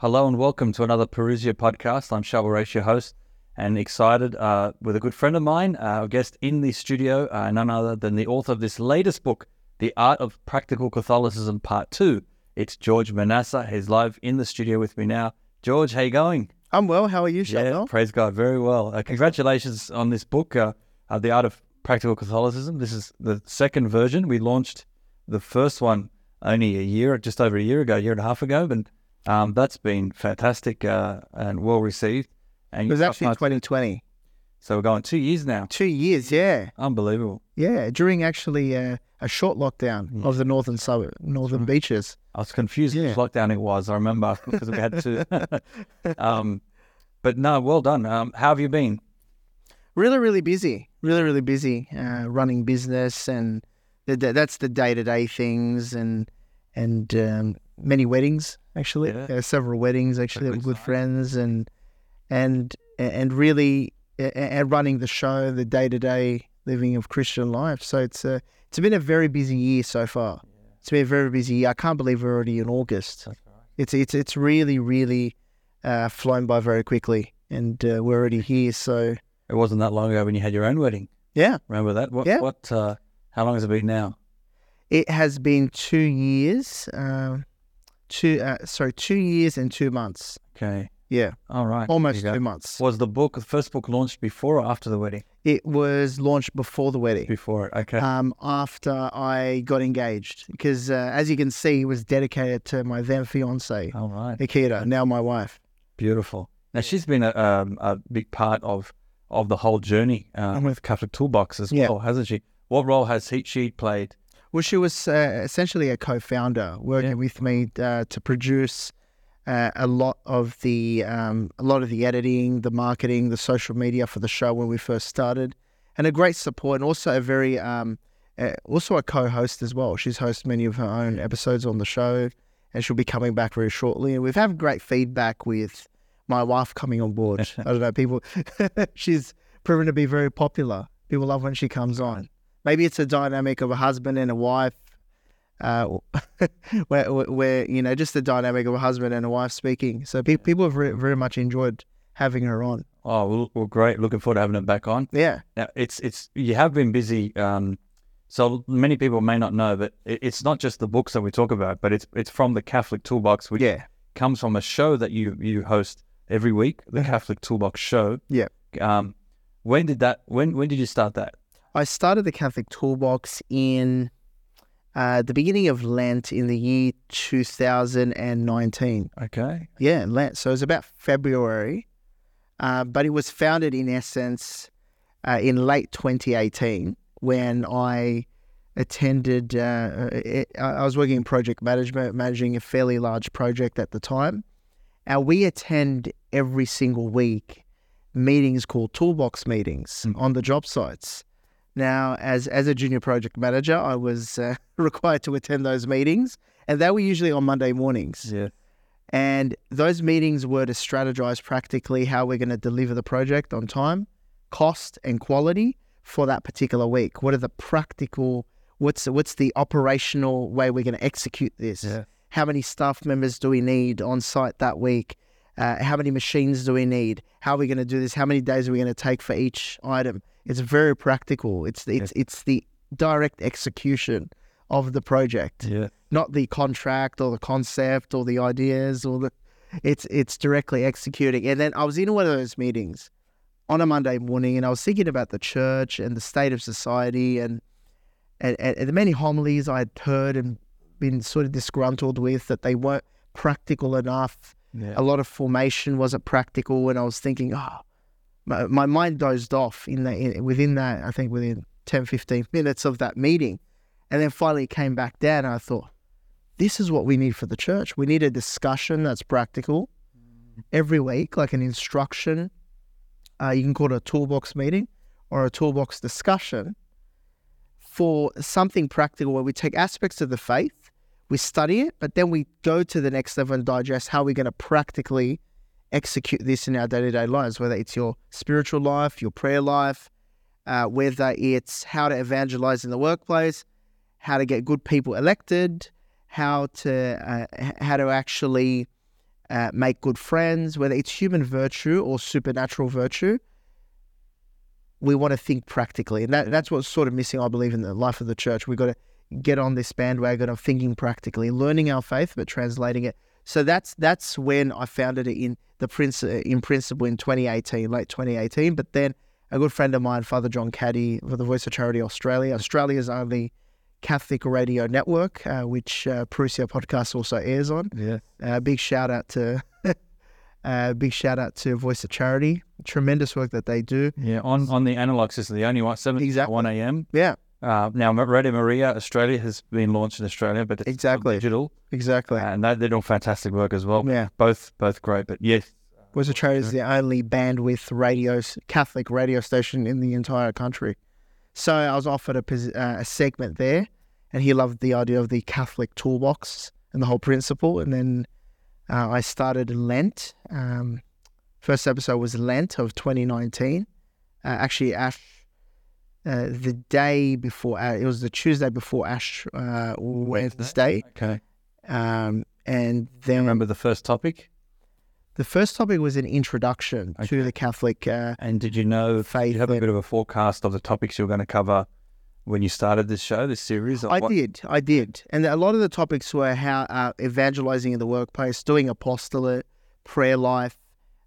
Hello and welcome to another Parousia podcast. I'm Charbel Raish, your host, and excited uh, with a good friend of mine, uh, our guest in the studio, uh, none other than the author of this latest book, The Art of Practical Catholicism Part 2. It's George Manassa. He's live in the studio with me now. George, how you going? I'm well. How are you, Charbel? Yeah, praise God. Very well. Uh, congratulations on this book, uh, uh, The Art of Practical Catholicism. This is the second version. We launched the first one only a year, just over a year ago, a year and a half ago, but um, that's been fantastic uh, and well received. And It was actually 2020. So we're going two years now. Two years, yeah. Unbelievable. Yeah, during actually uh, a short lockdown of the northern suburb, northern beaches. I was confused Yeah. which lockdown it was. I remember because we had to. um, but no, well done. Um, how have you been? Really, really busy. Really, really busy uh, running business, and the, the, that's the day to day things, and and um, many weddings actually. Yeah. Several weddings actually good with good friends, and and and really uh, and running the show, the day to day living of Christian life. So it's a it's been a very busy year so far. It's been a very busy year. I can't believe we're already in August. It's it's it's really really uh, flown by very quickly, and uh, we're already here. So It wasn't that long ago when you had your own wedding. yeah, Remember that? What? Yeah. What? Uh, how long has it been now? it has been two years. Um, two uh, sorry, two years and two months. Okay. Yeah, All right. almost two months. Was the book the first book launched before or after the wedding? It was launched before the wedding. Before it. Okay. Um, after I got engaged, because uh, as you can see, it was dedicated to my then fiance, All right. Nikita, now my wife. Beautiful. Now she's been a, um, a big part of of the whole journey uh, with Catholic Toolbox as Yeah. well, hasn't she? What role has he, she played? Well, she was uh, essentially a co-founder, working Yeah. with me uh, to produce uh, a lot of the um, a lot of the editing, the marketing, the social media for the show when we first started, and a great support, and also a very um, uh, also a co-host as well. She's hosted many of her own episodes on the show, and she'll be coming back very shortly. And we've had great feedback with my wife coming on board. I don't know, people. she's proven to be very popular. People love when she comes on. Maybe it's a dynamic of a husband and a wife, uh, where, where, you know just the dynamic of a husband and a wife speaking. So pe- people have re- very much enjoyed having her on. Oh, well, well, great. Looking forward to having it back on. Yeah, Now, it's it's you have been busy. Um, so many people may not know, that it's not just the books that we talk about, but it's it's from the Catholic Toolbox, which yeah, comes from a show that you you host every week, the Catholic Toolbox Show. Yeah. Um, when did that? When when did you start that? I started the Catholic Toolbox in uh, the beginning of Lent in the year 2019. Okay. Yeah, Lent. So it was about February, uh, but it was founded in essence uh, in late 2018 when I attended. Uh, it, I I was working in project management, managing a fairly large project at the time, and we attend every single week meetings called toolbox meetings Mm. on the job sites. Now, as as a junior project manager, I was uh, required to attend those meetings, and they were usually on Monday mornings. Yeah. And those meetings were to strategize practically how we're going to deliver the project on time, cost, and quality for that particular week. What are the practical, what's what's the operational way we're going to execute this? Yeah. How many staff members do we need on site that week? Uh, how many machines do we need? How are we going to do this? How many days are we going to take for each item? It's very practical. It's the, it's it's the direct execution of the project Yeah. not the contract or the concept or the ideas or the it's it's directly executing and then i was in one of those meetings on a monday morning and i was thinking about the church and the state of society and and, and, and the many homilies i had heard and been sort of disgruntled with that they weren't practical enough Yeah. a lot of formation wasn't practical and i was thinking oh my, my mind dozed off in that in, within that i think within 10 15 minutes of that meeting. And then finally came back down and i thought this is what we need for the church. We need a discussion that's practical every week like an instruction. Uh, you can call it a toolbox meeting or a toolbox discussion for something practical where we take aspects of the faith we study it, but then we go to the next level and digest how we're going to practically execute this in our day to day lives, whether it's your spiritual life, your prayer life, uh, whether it's how to evangelize in the workplace, how to get good people elected, how to uh, how to actually uh, make good friends, whether it's human virtue or supernatural virtue, we want to think practically. And that, that's what's sort of missing, I believe, in the life of the church. We've got to get on this bandwagon of thinking practically, learning our faith, but translating it. So that's that's when I founded it in the prince in principle in 2018, late 2018. But then a good friend of mine, Father John Caddy, for the Voice of Charity Australia, Australia's only Catholic radio network, uh, which uh, Parousia podcast also airs on. Yeah. Uh, big shout out to uh, big shout out to Voice of Charity. Tremendous work that they do. Yeah. On on the analog system, the only one, 7 Exactly. 1 a.m. Yeah, Uh, now, Radio Maria Australia has been launched in Australia, but it's Exactly. digital. exactly. And they, they're doing fantastic work as well. yeah, Both both great. But yes, of Charity is the only bandwidth radio Catholic radio station in the entire country. So I was offered a, uh, a segment there, and he loved the idea of the Catholic toolbox and the whole principle. And then uh, I started Lent. Um, first episode was Lent of 2019. Uh, actually, Ash, uh, the day before, uh, it was the Tuesday before Ash uh, Wednesday. okay. Um, and then Remember the first topic? the first topic was an introduction Okay. to the Catholic uh, And did you know, Faith did you have a bit of a forecast of the topics you were going to cover when you started this show, this series? I What- did, I did, and a lot of the topics were how uh, evangelizing in the workplace, doing apostolate, prayer life,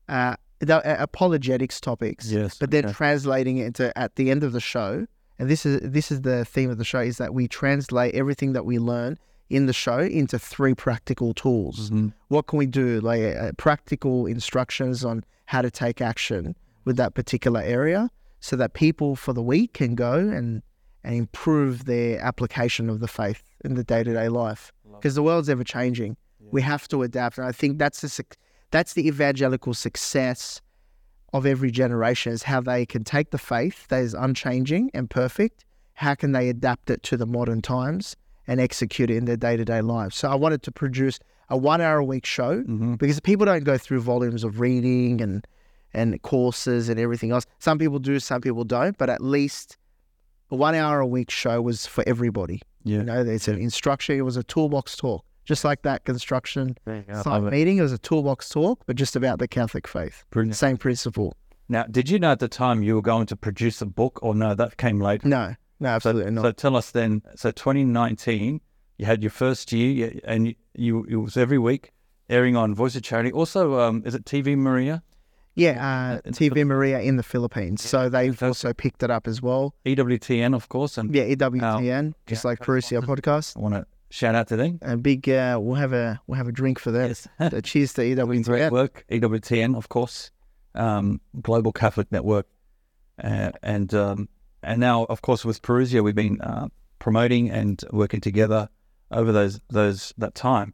uh, the uh, apologetics topics. Yes. But then okay. translating it into at the end of the show, and this is this is the theme of the show is that we translate everything that we learn in the show into three practical tools. Mhm. What can we do? Like uh, practical instructions on how to take action with that particular area, so that people for the week can go and and improve their application of the faith in the day to day life. Because the world's ever changing. We have to adapt, and I think that's the that's the evangelical success of every generation is how they can take the faith that is unchanging and perfect. How can they adapt it to the modern times and execute it in their day to day lives? So I wanted to produce a one hour a week show Mhm. because people don't go through volumes of reading and and courses and everything else. Some people do, some people don't, but at least a one hour a week show was for everybody. Yeah. You know, it's an instruction. It was a toolbox talk, just like that construction site meeting. It was a toolbox talk, but just about the Catholic faith. Brilliant. Same principle. Now, did you know at the time you were going to produce a book, or no? That came later. No, no, So, absolutely not. so tell us then. So 2019, you had your first year, and you, you it was every week airing on Voice of Charity. Also, um, is it TV Maria? yeah, uh, in the TV Maria in the Philippines. So they've fantastic. also picked it up as well. EWTN, of course, and Yeah, EWTN, just yeah, like Parousia podcast. I want to shout out to them. A big, uh, we'll have a we'll have a drink for that. Yes. So cheers to E Doing great EWTN. work. EWTN, of course, um, Global Catholic Network, uh, and um, and now, of course, with Parousia, we've been uh, promoting and working together over those those that time.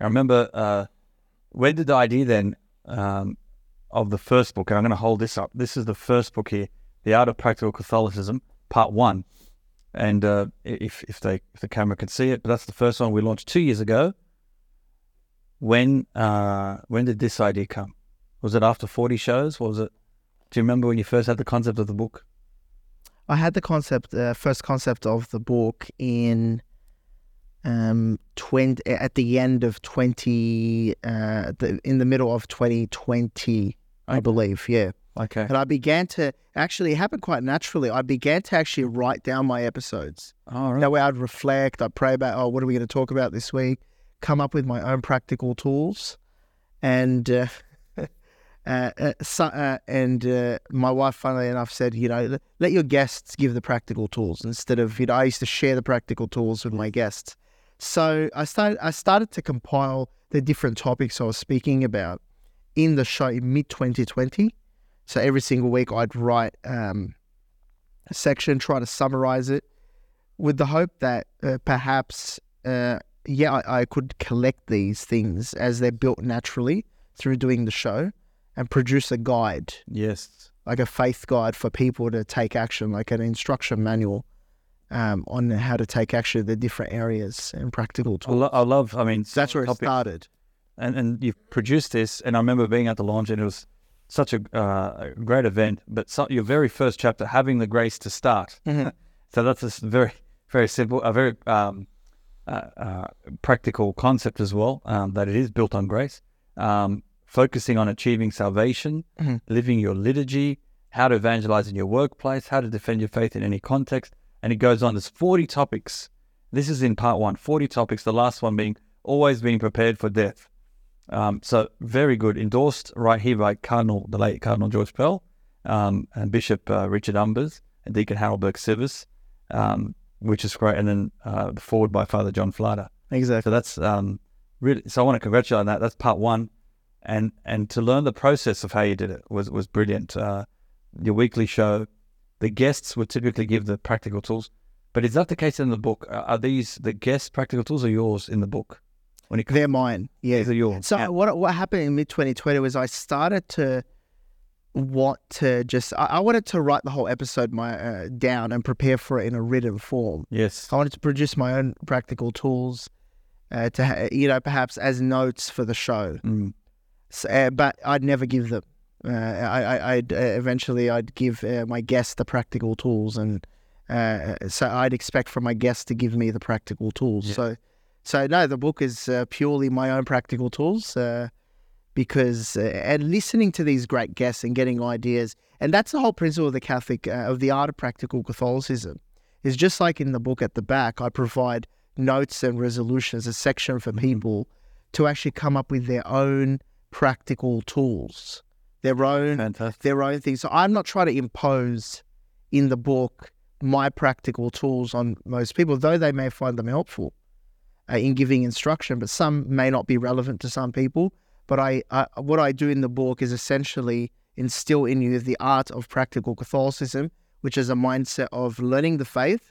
I remember uh, where did the idea then um, of the first book? And I'm going to hold this up. This is the first book here, "The Art of Practical Catholicism," Part One. And uh, if if they if the camera can see it, but that's the first one we launched two years ago. When uh, when did this idea come? Was it after forty shows? Was it? Do you remember when you first had the concept of the book? I had the concept, uh, first concept of the book in um 20 at the end of 20 uh the, in the middle of 2020 i believe yeah Okay. and i began to actually it happened quite naturally i began to actually write down my episodes All right. that way i'd reflect i'd pray about oh what are we going to talk about this week come up with my own practical tools and uh, uh, uh, so, uh, and uh, my wife, funnily enough, said, you know, let- let your guests give the practical tools instead of, you know, I used to share the practical tools with my guests. So I started, I started to compile the different topics I was speaking about in the show in mid 2020. So every single week I'd write um, a section, try to summarize it, with the hope that uh, perhaps, uh, yeah, I, I could collect these things as they're built naturally through doing the show and produce a guide, Yes. like a faith guide for people to take action, like an instruction manual um, on how to take action in the different areas and practical I, tools. lo- I love. I mean, that's where it topic- started. and and you've produced this, and I remember being at the launch, and it was such a, uh, great event. But so, your very first chapter, having the grace to start. Mhm. so that's a very very simple, a very um, uh, uh, practical concept as well. Um, that it is built on grace. um, focusing on achieving salvation, Mhm. living your liturgy, how to evangelize in your workplace, how to defend your faith in any context. And it goes on. There's 40 topics. This is in part one 40 topics, the last one being always being prepared for death. Um, so very good. Endorsed right here by Cardinal, the late Cardinal George Pell, um, and Bishop uh, Richard Umbers, and Deacon Harold Burke Sivers, um, which is great. And then uh, forward by Father John Flader. Exactly. So that's um, really. So I want to congratulate on that. That's part one, and and to learn the process of how you did it was was brilliant. Uh, your weekly show, the guests would typically give the practical tools, but is that the case in the book? Are are these the guest practical tools or yours in the book? When it They're mine. Yeah. yours. So what what happened in mid 2020 was I started to want to just I, I wanted to write the whole episode my uh, down and prepare for it in a written form. yes. I wanted to produce my own practical tools uh, to ha- you know perhaps as notes for the show. Mm. So, uh, but I'd never give them. Uh, I, I, I'd uh, eventually I'd give uh, my guests the practical tools, and uh, so I'd expect from my guests to give me the practical tools. Yeah. So, so no, the book is uh, purely my own practical tools, uh, because uh, and listening to these great guests and getting ideas, and that's the whole principle of the Catholic uh, of the art of practical Catholicism, is just like in the book at the back, I provide notes and resolutions, a section for people to actually come up with their own practical tools, their own Fantastic. their own things. So I'm not trying to impose in the book my practical tools on most people, though they may find them helpful uh, in giving instruction, but some may not be relevant to some people. But I, I, what I do in the book is essentially instill in you the art of practical Catholicism, which is a mindset of learning the faith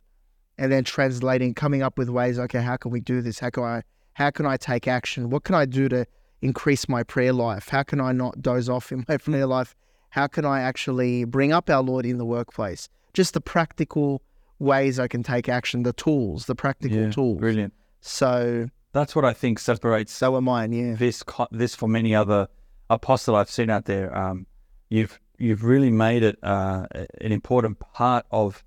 and then translating, coming up with ways. Okay, how can we do this? How can I, how can I take action? What can I do to increase my prayer life? How can I not doze off in my prayer life? How can I actually bring up our Lord in the workplace? Just the practical ways I can take action, the tools, the practical Yeah, tools. Brilliant. So That's what I think separates so are mine, yeah. this this from many other apostle I've seen out there. Um, you've you've really made it uh, an important part of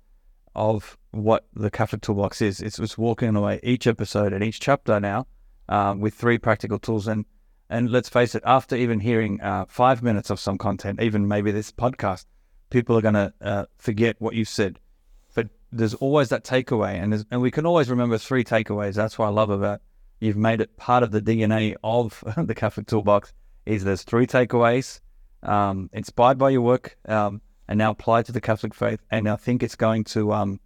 of what the Catholic Toolbox is. It's, it's walking away each episode and each chapter now um, with three practical tools. And and let's face it, after even hearing uh, five minutes of some content, even maybe this podcast, people are going to uh, forget what you said. There's always that takeaway, and and we can always remember three takeaways. That's what I love about you've made it part of the DNA of the Catholic Toolbox. Is there's three takeaways um, inspired by your work um, and now applied to the Catholic faith, and I think it's going to um,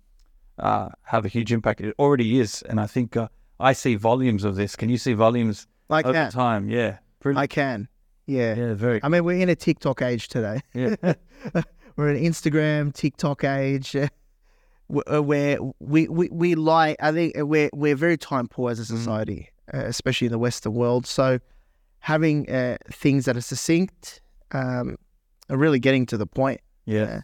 uh, have a huge impact. It already is, and I think uh, I see volumes of this. Can you see volumes I over can. time? Yeah, brilliant. I can. Yeah. yeah, very. I mean, we're in a TikTok age today. Yeah. we're in Instagram, TikTok age. uh, wh- uh, Where we, we, we like, I think uh, we're, we're very time poor as a Mhm. society, uh, especially in the Western world. So having uh, things that are succinct um, and really getting to the point. yeah,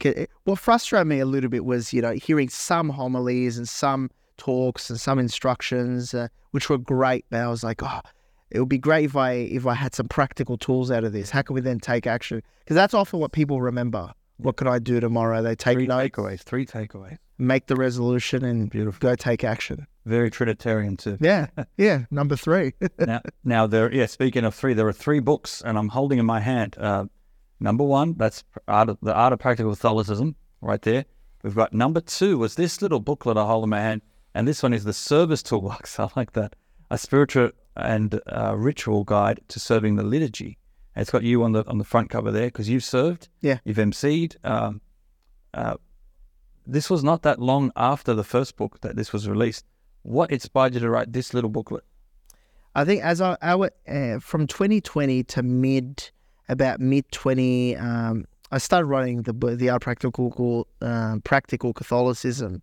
'Ca- What frustrated me a little bit was, you know, hearing some homilies and some talks and some instructions, uh, which were great. But I was like, oh, it would be great if I if I had some practical tools out of this. How can we then take action? Because that's often what people remember. What can I do tomorrow? They take three notes, takeaways. Three takeaways. make the resolution, and Beautiful. go take action. Very Trinitarian too. Yeah, yeah. Number three. now, now there. Yeah, speaking of three, there are three books, and I'm holding in my hand. Uh, number one, that's art of, the art of practical Catholicism, right there. We've got number two was this little booklet I hold in my hand, and this one is the Service Toolbox. I like that. A spiritual and uh, ritual guide to serving the liturgy. It's got you on the on the front cover there because you've served. Yeah. You've emceed. Um, uh, this was not that long after the first book that this was released. What inspired you to write this little booklet? I think as I, I went, uh, from 2020 to mid, about mid 20, um, I started writing the the Art Practical uh, Practical Catholicism,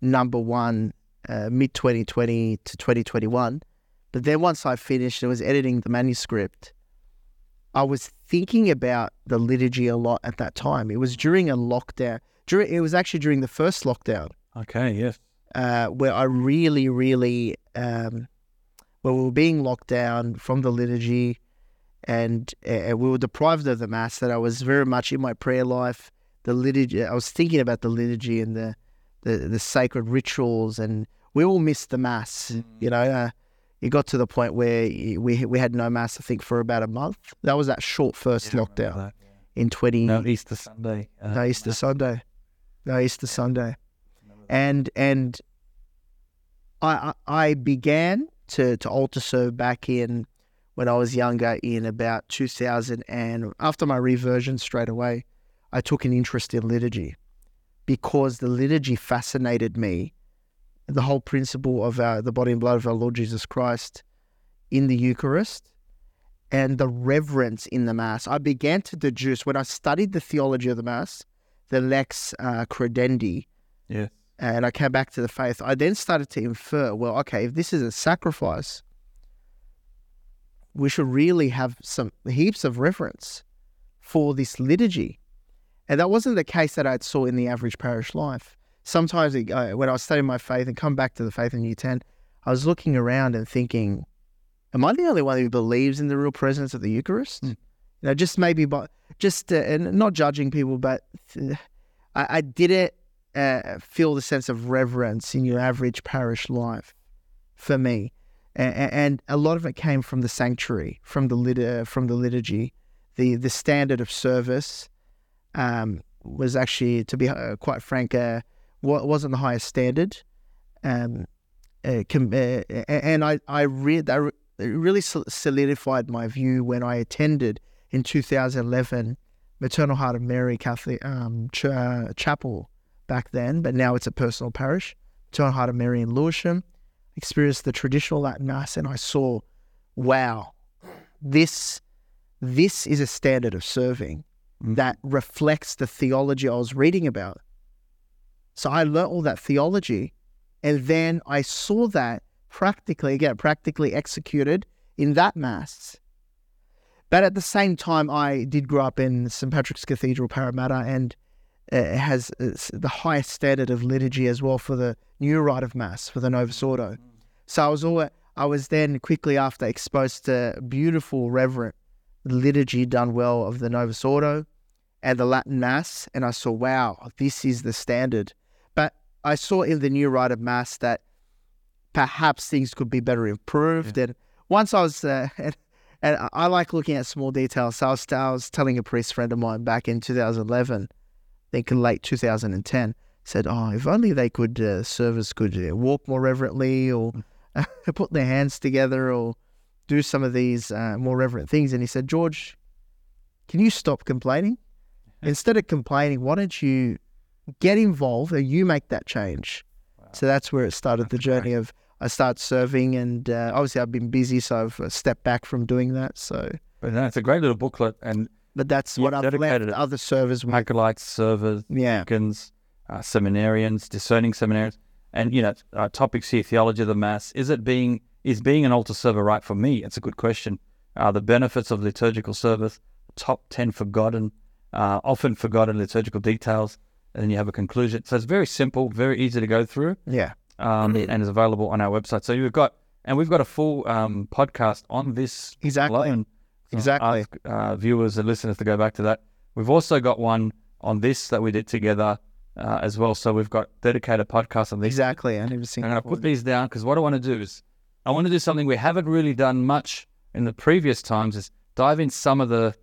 number one, uh, mid 2020 to 2021. But then once I finished and was editing the manuscript, I was thinking about the liturgy a lot at that time. It was during a lockdown. During it was actually during the first lockdown Okay, yes. uh, where I really, really, um, where we were being locked down from the liturgy and uh, we were deprived of the Mass, that I was very much in my prayer life. The liturgy, I was thinking about the liturgy and the, the, the sacred rituals, and we all missed the Mass. You know, uh, it got to the point where we we had no mass. I think for about a month. That was that short first Yeah, lockdown that. in twenty. No, Easter Sunday. Uh, no, Easter Sunday. No, Easter Sunday. And and I I began to to altar serve back in when I was younger in about 2000 and after my reversion straight away I took an interest in liturgy because the liturgy fascinated me the whole principle of our, the body and blood of our Lord Jesus Christ in the Eucharist and the reverence in the Mass. I began to deduce when I studied the theology of the Mass, the lex uh, credendi, Yes. and I came back to the faith, I then started to infer, well, okay, if this is a sacrifice, we should really have some heaps of reverence for this liturgy. And that wasn't the case that I saw in the average parish life. Sometimes it, uh, when I was studying my faith and come back to the faith in Year 10, I was looking around and thinking, am I the only one who believes in the real presence of the Eucharist? Mm. You know, just maybe, but just, uh, and not judging people, but uh, I, I didn't uh, feel the sense of reverence in your average parish life for me. And, and a lot of it came from the sanctuary, from the lit- uh, from the liturgy, the the standard of service um, was actually, to be uh, quite frank, uh, wa- wasn't the highest standard. Um, uh, com- uh, and I I read re- it really solidified my view when I attended in 2011 Maternal Heart of Mary Catholic um, ch- uh, Chapel back then, but now it's a personal parish. Maternal Heart of Mary in Lewisham. Experienced the traditional Latin Mass, and I saw, wow, this this is a standard of serving Mm. that reflects the theology I was reading about. So I learnt all that theology, and then I saw that practically, again, practically executed in that Mass. But at the same time, I did grow up in St. Patrick's Cathedral, Parramatta, and uh, it has uh, the highest standard of liturgy as well for the new rite of Mass, for the Novus Ordo. So I was all, I was then quickly after exposed to beautiful, reverent liturgy done well of the Novus Ordo and the Latin Mass, and I saw, wow, this is the standard. I saw in the new rite of Mass that perhaps things could be better improved. And once I was, uh, and, and I- like looking at small details. So I was, I was telling a priest friend of mine back in 2011, I think in late 2010, said, oh, if only they could, uh, servers could uh, walk more reverently or put their hands together or do some of these uh, more reverent things. And he said, George, can you stop complaining? Instead of complaining, why don't you get involved and you make that change? So that's where it started the That's journey of I started serving, and uh, obviously I've been busy, so I've uh, stepped back from doing that. So, But no, it's a great little booklet, and but that's what I've left it. other servers with. acolytes, servers, Yeah, deacons, uh, seminarians, discerning seminarians, and you know, uh, topics here: theology of the mass. Is it being is being an altar server right for me? It's a good question. Uh, the benefits of liturgical service, top ten forgotten, uh, often forgotten liturgical details, and then you have a conclusion. So it's very simple, very easy to go through, yeah, um, and is available on our website. So you've got, and we've got a full um, podcast on this exactly. alone. So Exactly. Ask uh, viewers and listeners to go back to that. We've also got one on this that we did together uh, as well. So we've got dedicated podcasts on these. Exactly. I never seen. I'm going to put these down because what I want to do is I want to do something we haven't really done much in the previous times is dive in some of the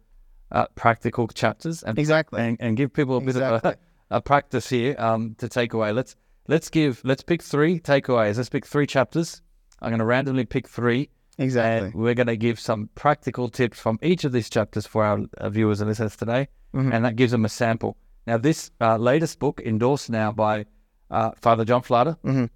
uh, practical chapters and, Exactly. and and give people a bit Exactly. of a, a practice here um, to take away. Let's let's give let's pick three takeaways. Let's pick three chapters. I'm going to randomly pick three Exactly. and we're going to give some practical tips from each of these chapters for our viewers and listeners today. Mhm. And that gives them a sample. Now, this uh, latest book, endorsed now by uh, Father John Flader, Mhm.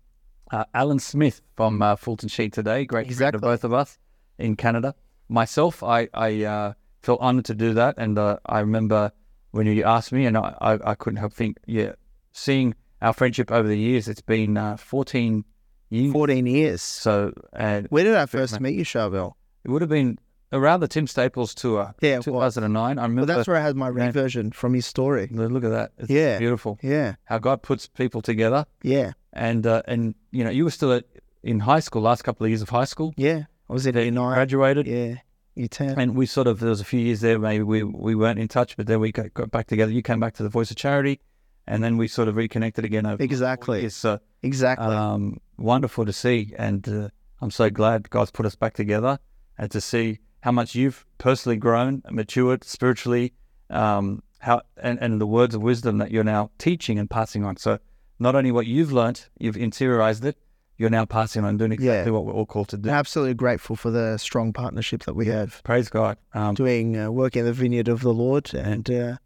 uh, Alan Smith from uh, Fulton Sheen today, great Exactly. both of us in Canada. Myself, I, I uh, feel honored to do that. And uh, I remember when you asked me, and I, I, I couldn't help think, yeah, seeing our friendship over the years, it's been uh, 14 years. Fourteen years. So, and Where did I first meet you, Charbel? it would have been around the Tim Staples tour, Yeah, it was. 2009. I Well, that's where I had my reversion from his story. look at that. It's Yeah. beautiful. Yeah, How God puts people together, yeah, and uh, and you know, you were still at, in high school, last couple of years of high school, yeah. I was in then year nine. graduated, Yeah, year ten. and we sort of there was a few years there maybe we we weren't in touch, but then we got, got back together. You came back to the Voice of Charity, and then we sort of reconnected again over Exactly. It's uh, Exactly. um, wonderful to see, and uh, I'm so glad God's put us back together and to see how much you've personally grown matured spiritually, um, how and, and the words of wisdom that you're now teaching and passing on. So not only what you've learnt, you've interiorized it, you're now passing on doing exactly Yeah. what we're all called to do. Absolutely grateful for the strong partnership that we have. Praise God. Um, doing uh, work in the vineyard of the Lord, and uh,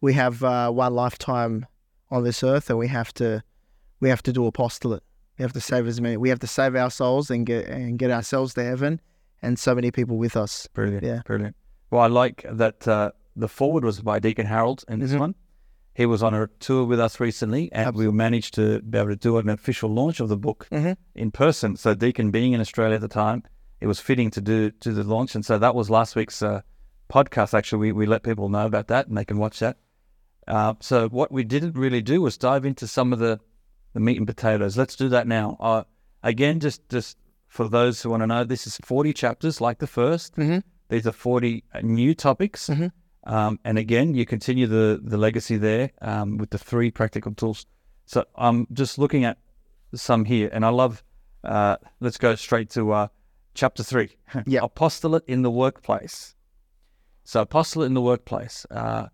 we have uh, one lifetime on this earth, and we have to we have to do apostolate. We have to save as many. We have to save our souls and get and get ourselves to heaven, and so many people with us. Brilliant. Yeah. Brilliant. Well, I like that uh, the forward was by Deacon Harold in this Mhm. one. He was on a tour with us recently, and we managed to be able to do an official launch of the book Mhm. in person. So, Deacon being in Australia at the time, it was fitting to do to the launch, and so that was last week's uh, podcast. Actually, we, we let people know about that, and they can watch that. Uh, so, what we didn't really do was dive into some of the the meat and potatoes. Let's do that now. Uh, again, just just for those who want to know, this is forty chapters, like the 1st Mhm. These are forty new topics, Mhm. Um, and again, you continue the the legacy there um, with the three practical tools. So I'm just looking at some here, and I love. Uh, let's go straight to uh, chapter three. Yeah. apostolate in the workplace. So apostolate in the workplace. Uh,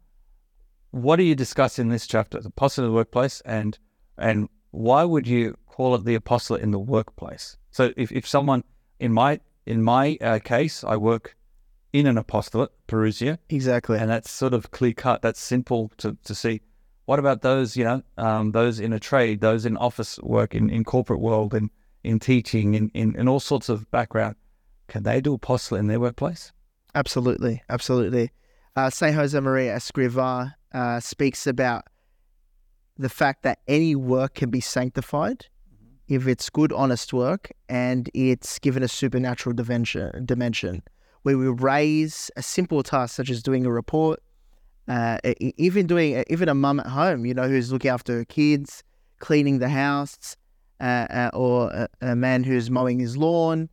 what do you discuss in this chapter? The apostolate in the workplace, and and why would you call it the apostolate in the workplace? So if, if someone in my in my uh, case, I work in an apostolate, Parousia, Exactly. and that's sort of clear cut. That's simple to, to see. What about those, you know, um, those in a trade, those in office work, in, in corporate world, in, in teaching, in, in, in all sorts of background? Can they do apostolate in their workplace? Absolutely, absolutely. Uh, Saint Jose Maria Escrivá uh, speaks about the fact that any work can be sanctified if it's good, honest work and it's given a supernatural dimension. Dimension where we raise a simple task such as doing a report, uh, even doing even a mum at home, you know, who's looking after her kids, cleaning the house, uh, uh, or a, a man who's mowing his lawn.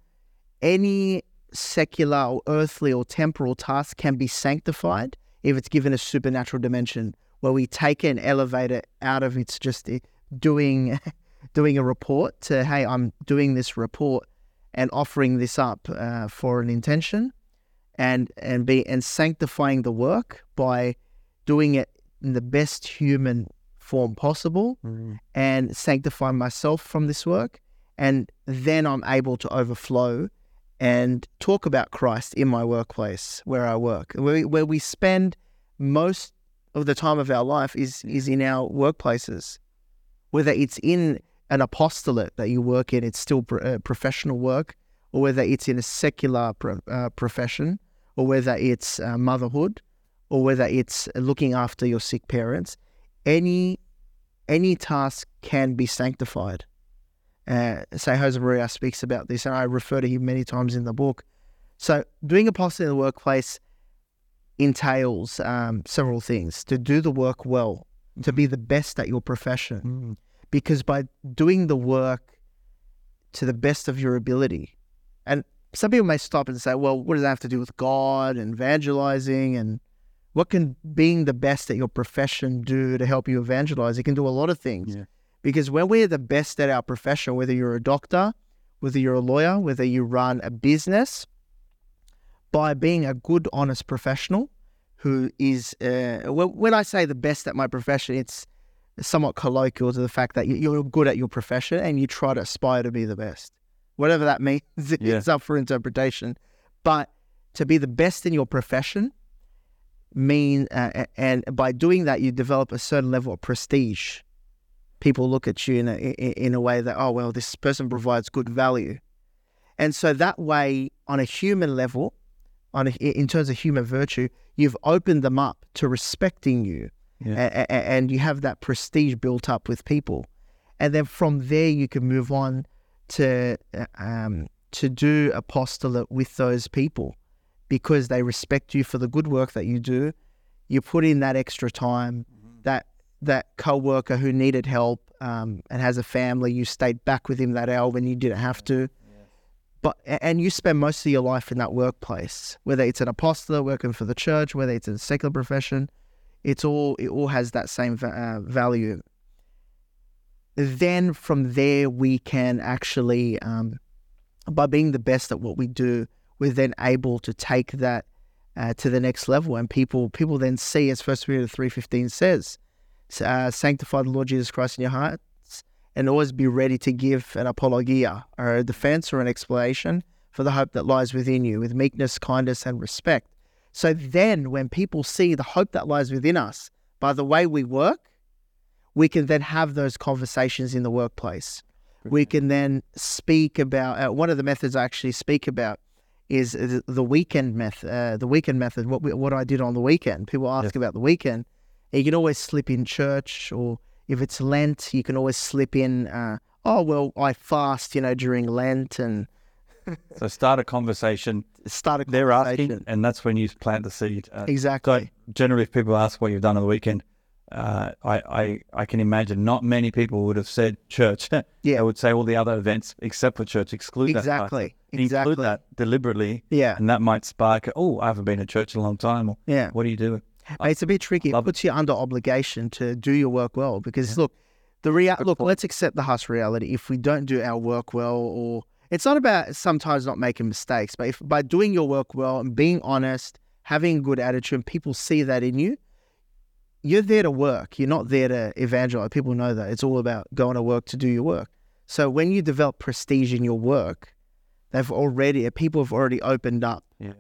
Any secular or earthly or temporal task can be sanctified if it's given a supernatural dimension where we take and elevate it out of its just doing doing a report to hey i'm doing this report and offering this up uh, for an intention and and be and sanctifying the work by doing it in the best human form possible and sanctify myself from this work. And then i'm able to overflow and talk about Christ in my workplace where I work, where we, where we spend most of the time of our life is is in our workplaces, whether it's in an apostolate that you work in, it's still pro- uh, professional work, or whether it's in a secular pro- uh, profession, or whether it's uh, motherhood, or whether it's looking after your sick parents, any any task can be sanctified. Uh, Saint Jose Maria speaks about this, and I refer to him many times in the book. So, doing apostle in the workplace entails um, several things: to do the work well, to be the best at your profession, because by doing the work to the best of your ability, and some people may stop and say, "Well, what does that have to do with God and evangelizing and?" What can being the best at your profession do to help you evangelize? It can do a lot of things. Yeah. Because when we're the best at our profession, whether you're a doctor, whether you're a lawyer, whether you run a business, by being a good, honest professional who is, uh, when I say the best at my profession, it's somewhat colloquial to the fact that you're good at your profession and you try to aspire to be the best. Whatever that means, Yeah. it's up for interpretation. But to be the best in your profession mean, uh, and by doing that, you develop a certain level of prestige people look at you in a, in in a way that, oh, well, this person provides good value. And so that way, on a human level, on a, in terms of human virtue, you've opened them up to respecting you. Yeah. A- and you have that prestige built up with people. And then from there, you can move on to, uh, um, to do apostolate with those people because they respect you for the good work that you do. You put in that extra time, that that co-worker who needed help um, and has a family, you stayed back with him that hour when you didn't have to. But and you spend most of your life in that workplace, whether it's an apostle working for the church, whether it's a secular profession, it's all it all has that same uh, value. Then from there we can actually um, by being the best at what we do, we're then able to take that uh, to the next level, and people people then see, as First Peter three fifteen says, uh, sanctify the Lord Jesus Christ in your hearts, and always be ready to give an apologia or a defense or an explanation for the hope that lies within you, with meekness, kindness, and respect. So then, when people see the hope that lies within us by the way we work, we can then have those conversations in the workplace. We can then speak about uh, one of the methods I actually speak about is the, weekend method. Uh, the weekend method. What we, what I did on the weekend. People ask Yes. about the weekend. You can always slip in church, or if it's Lent, you can always slip in. Uh, oh well, I fast, you know, during Lent, and So start a conversation. start a conversation. They're asking, and that's when you plant the seed. Uh, exactly. So generally, if people ask what you've done on the weekend, uh, I, I I can imagine not many people would have said church. Yeah. they would say all the other events except for church. Exclude that. part. exactly. Include Exactly. that deliberately, Yeah. and that might spark. Oh, I haven't been to church in a long time. Or Yeah. what do you do? Mate, it's a bit tricky. It Love it. puts you under obligation to do your work well because look, the rea- look. point. Let's accept the harsh reality. If we don't do our work well, or it's not about sometimes not making mistakes, but if by doing your work well and being honest, having a good attitude, and people see that in you, you're there to work. You're not there to evangelize. People know that it's all about going to work to do your work. So when you develop prestige in your work, they've already people have already opened up Yeah,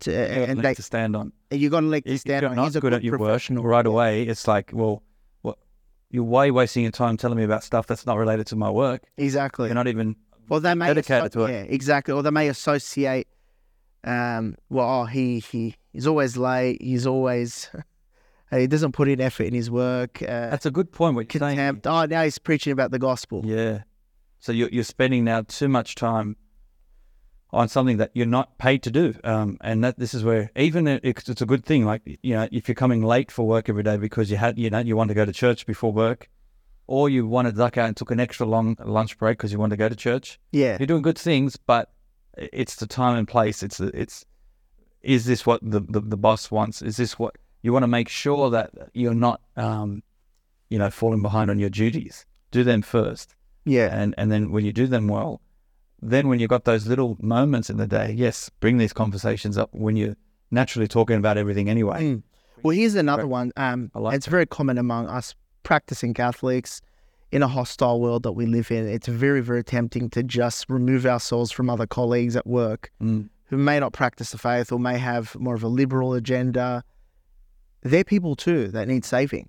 to, and and they to stand on. you got to like If if stand you're on. not He's a good at your work right away, it's like, well, what? You're way wasting your time telling me about stuff that's not related to my work. Exactly. You're not even Well, they may dedicated to it. Yeah, exactly. Or they may associate. Um, well, oh, he he he's always late. He's always he doesn't put in effort in his work. Uh, That's a good point. What you're saying. Oh, now he's preaching about the gospel. Yeah. So you're you're spending now too much time on something that you're not paid to do, um, and that this is where even it, it's, it's a good thing. Like you know, if you're coming late for work every day because you had you know you want to go to church before work, or you want to duck out and took an extra long lunch break because you want to go to church, Yeah, you're doing good things, but it's the time and place. It's it's is this what the, the, the boss wants? Is this what you want to make sure that you're not um, you know falling behind on your duties? Do them first yeah, and and then when you do them well, then when you've got those little moments in the day, yes, bring these conversations up when you're naturally talking about everything anyway. Mm. Well, here's another one. Um, like it's very common among us practicing Catholics in a hostile world that we live in. It's very, very tempting to just remove ourselves from other colleagues at work Mm. who may not practice the faith or may have more of a liberal agenda. They're people too that need saving.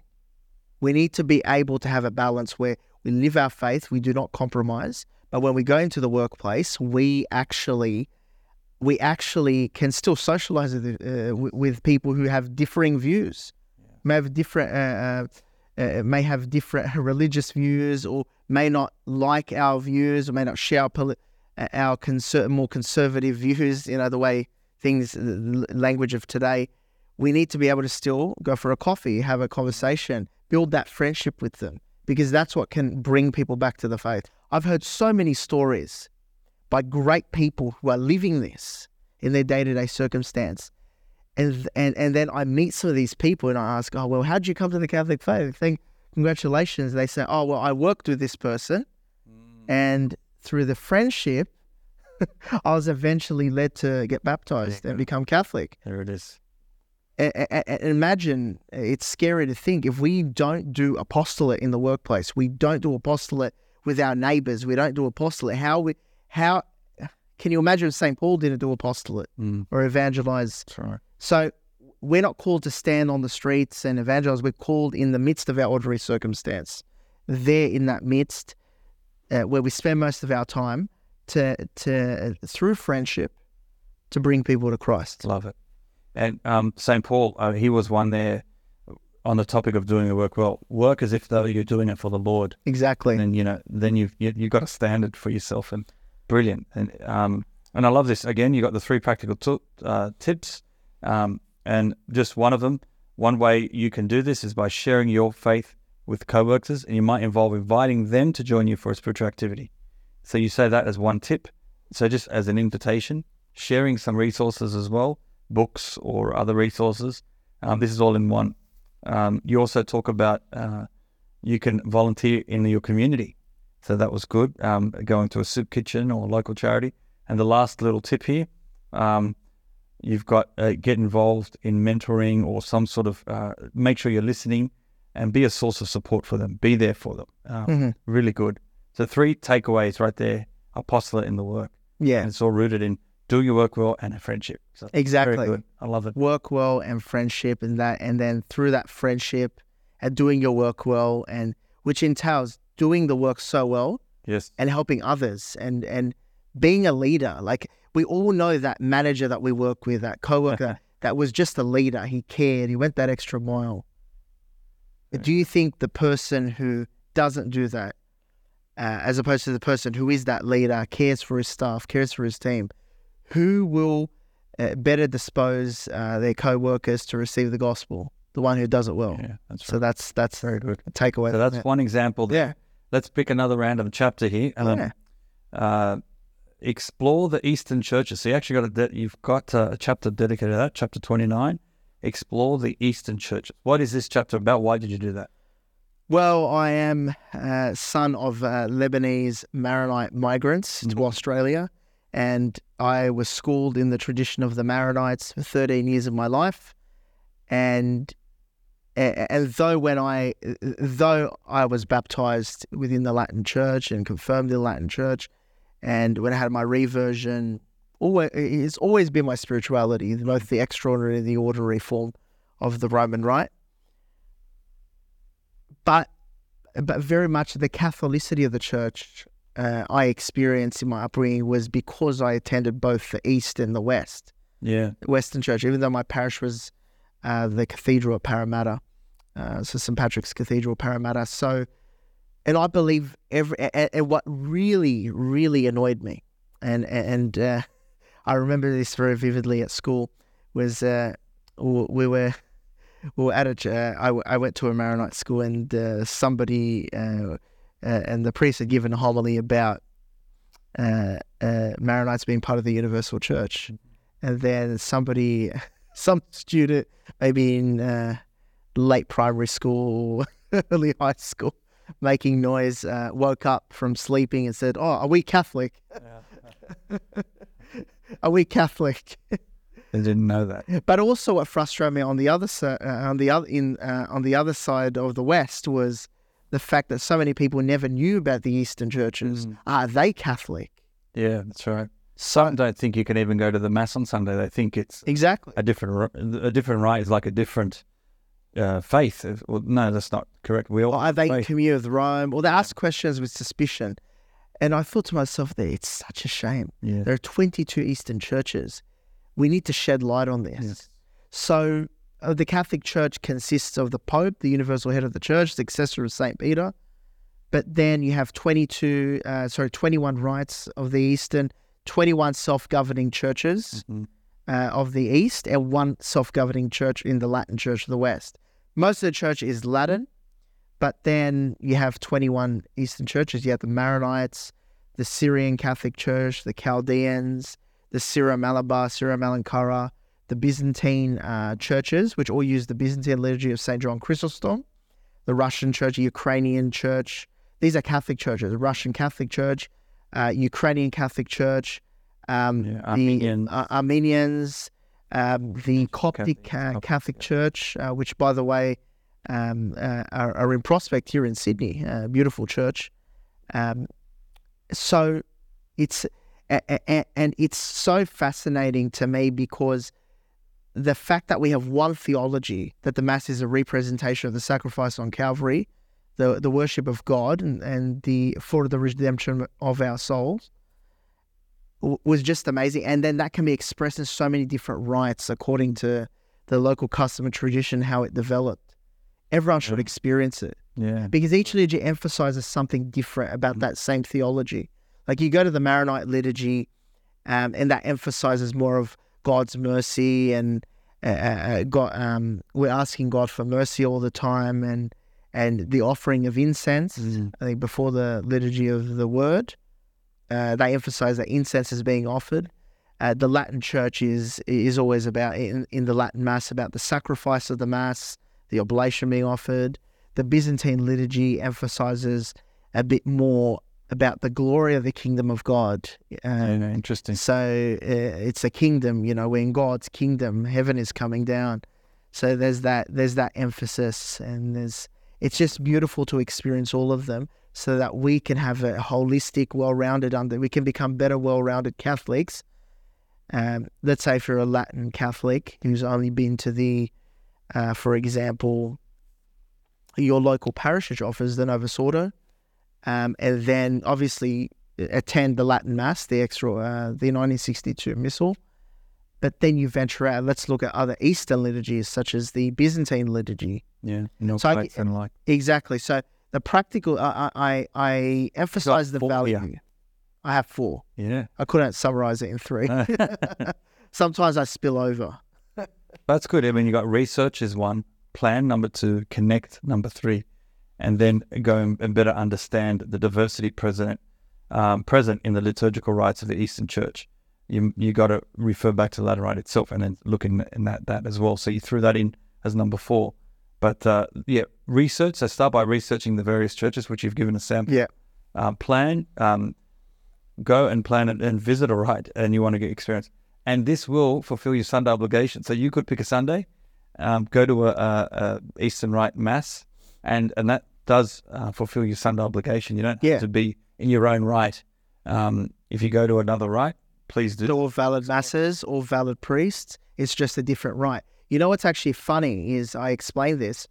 We need to be able to have a balance where we live our faith, we do not compromise, but when we go into the workplace, we actually we actually can still socialize with, uh, with- people who have differing views, may have different, uh, uh, uh, may have different religious views, or may not like our views, or may not share our, poli- uh, our conser- more conservative views. You know the way things, the language of today. We need to be able to still go for a coffee, have a conversation, build that friendship with them, because that's what can bring people back to the faith. I've heard so many stories by great people who are living this in their day to day circumstance. And, and and then I meet some of these people and I ask, oh, well, how did you come to the Catholic faith? Think, congratulations. They say, oh, well, I worked with this person mm. and through the friendship, I was eventually led to get baptized and become Catholic. There it is. Imagine it's scary to think if we don't do apostolate in the workplace, we don't do apostolate with our neighbors, we don't do apostolate. How we how can you imagine St. Paul didn't do apostolate Mm. or evangelize? Right. So we're not called to stand on the streets and evangelize. We're called in the midst of our ordinary circumstance, there in that midst, uh, where we spend most of our time to to uh, through friendship to bring people to Christ. Love it. And um, St. Paul, uh, he was one there on the topic of doing the work well. Work as if though you're doing it for the Lord. Exactly. And then, you know, then you've, you, you've got a standard for yourself and brilliant. And, um, and I love this. Again, you got the three practical t- uh, tips. Um, and just one of them, one way you can do this is by sharing your faith with coworkers, and you might involve inviting them to join you for a spiritual activity. So you say that as one tip. So just as an invitation, sharing some resources as well, books or other resources. Um, this is all in one. Um, you also talk about uh, you can volunteer in your community. So that was good. Um, going to a soup kitchen or local charity. And the last little tip here, um, you've got uh, get involved in mentoring or some sort of uh, make sure you're listening and be a source of support for them. Be there for them. Uh, Mhm. Really good. So three takeaways right there. Apostolate in the work. Yeah, And it's all rooted in do your work well and a friendship. So exactly. very good. I love it. Work well and friendship, and that, and then through that friendship and doing your work well, and which entails doing the work so well Yes. and helping others, and and being a leader. Like we all know that manager that we work with, that coworker that was just a leader. He cared. He went that extra mile. But do you think the person who doesn't do that, uh, as opposed to the person who is that leader, cares for his staff, cares for his team, who will uh, better dispose uh, their co-workers to receive the gospel? The one who does it well. Yeah, that's So that's that's Very good. a takeaway. So that's from one example. it. yeah. Let's pick another random chapter here. Um, Yeah. uh, explore the Eastern churches. So you actually got a de- you've got uh, a chapter dedicated to that, chapter twenty nine. Explore the Eastern churches. What is this chapter about? Why did you do that? Well, I am uh, son of uh, Lebanese Maronite migrants to Mhm. Australia, and I was schooled in the tradition of the Maronites for 13 years of my life. And and though when I though I was baptized within the Latin Church and confirmed in the Latin Church, and when I had my reversion, always it's always been my spirituality, both the extraordinary and the ordinary form of the Roman Rite but but very much the Catholicity of the church uh, I experienced in my upbringing was because I attended both the East and the West, Yeah. Western Church. Even though my parish was uh, the Cathedral at Parramatta, uh, so St Patrick's Cathedral, Parramatta. So, and I believe every and, and what really really annoyed me, and and uh, I remember this very vividly at school, was uh, we were well, at a, uh, I, w- I went to a Maronite school and uh, somebody uh, uh, and the priest had given a homily about uh, uh, Maronites being part of the Universal Church, and then somebody, some student, maybe in uh, late primary school, early high school, making noise, uh, woke up from sleeping and said, "Oh, are we Catholic? Are we Catholic?" They didn't know that. But also, what frustrated me on the other uh, on the other in uh, on the other side of the West was the fact that so many people never knew about the Eastern churches. Mhm. Are they Catholic? Yeah, that's right. Some don't think you can even go to the mass on Sunday. They think it's Exactly. a different a different rite is like a different uh, faith. Well, no, that's not correct. We all Or are they faith. commune with Rome? Or they ask questions with suspicion. And I thought to myself, that it's such a shame. Yeah. There are 22 Eastern churches. We need to shed light on this. Yes. So, the Catholic Church consists of the Pope, the universal head of the church, the successor of St. Peter. But then you have 22, uh, sorry, 21 rites of the Eastern, 21 self governing churches Mhm. uh, of the East, and one self governing church in the Latin Church of the West. Most of the church is Latin, but then you have 21 Eastern churches. You have the Maronites, the Syrian Catholic Church, the Chaldeans, the Syro Malabar, Syro Malankara, the Byzantine uh, churches, which all use the Byzantine liturgy of St. John Chrysostom, the Russian Church, the Ukrainian Church. These are Catholic churches, the Russian Catholic Church, uh, Ukrainian Catholic Church, um, Yeah, the Armenians. uh, Armenians, um, the Coptic uh, Catholic yeah. Church, uh, which, by the way, um, uh, are, are in Prospect here in Sydney, uh, beautiful church. Um, so it's a, a, a- and it's so fascinating to me because the fact that we have one theology that the mass is a representation of the sacrifice on Calvary, the the worship of God and, and the for the redemption of our souls w- was just amazing. And then that can be expressed in so many different rites according to the local custom and tradition, how it developed. Everyone should Yeah. experience it Yeah. because each liturgy emphasizes something different about that same theology. Like you go to the Maronite liturgy, um, and that emphasizes more of God's mercy and uh, uh, God. Um, we're asking God for mercy all the time, and and the offering of incense. Mhm. I think before the liturgy of the Word, uh, they emphasize that incense is being offered. Uh, the Latin Church is is always about in, in the Latin Mass about the sacrifice of the Mass, the oblation being offered. The Byzantine liturgy emphasizes a bit more about the glory of the kingdom of God. Uh, Yeah, interesting. so uh, it's a kingdom, you know, we're in God's kingdom. Heaven is coming down. So there's that there's that emphasis, and there's it's just beautiful to experience all of them, so that we can have a holistic, well-rounded under. We can become better, well-rounded Catholics. Um, let's say if you're a Latin Catholic who's only been to the, uh, for example, your local parish church offers the Novus Ordo, um, and then obviously attend the Latin Mass, the extra, uh, the 1962 Missal. But then you venture out. Let's look at other Eastern liturgies, such as the Byzantine liturgy. Yeah, no So I- and like. Exactly. So the practical, I, I, I emphasize the value. here. I have four. Yeah, I couldn't summarize it in three. Sometimes I spill over. that's good. I mean, you got research is one, plan number two, connect number three, and then go and, better understand the diversity present um, present in the liturgical rites of the Eastern Church. You you got to refer back to the Latin Rite itself and then look in, in that that as well. So you threw that in as number four. But uh, yeah, research. So start by researching the various churches, which you've given a sample. Yeah. Um, plan. Um, go and plan it and visit a rite, and you want to get experience. And this will fulfill your Sunday obligation. So you could pick a Sunday, um, go to a, a, a Eastern Rite Mass, and and that does uh, fulfill your Sunday obligation. You don't have to be in your own right. Um, if you go to another rite, please do. all valid masses, all valid priests. It's just a different rite. You know what's actually funny is I explain this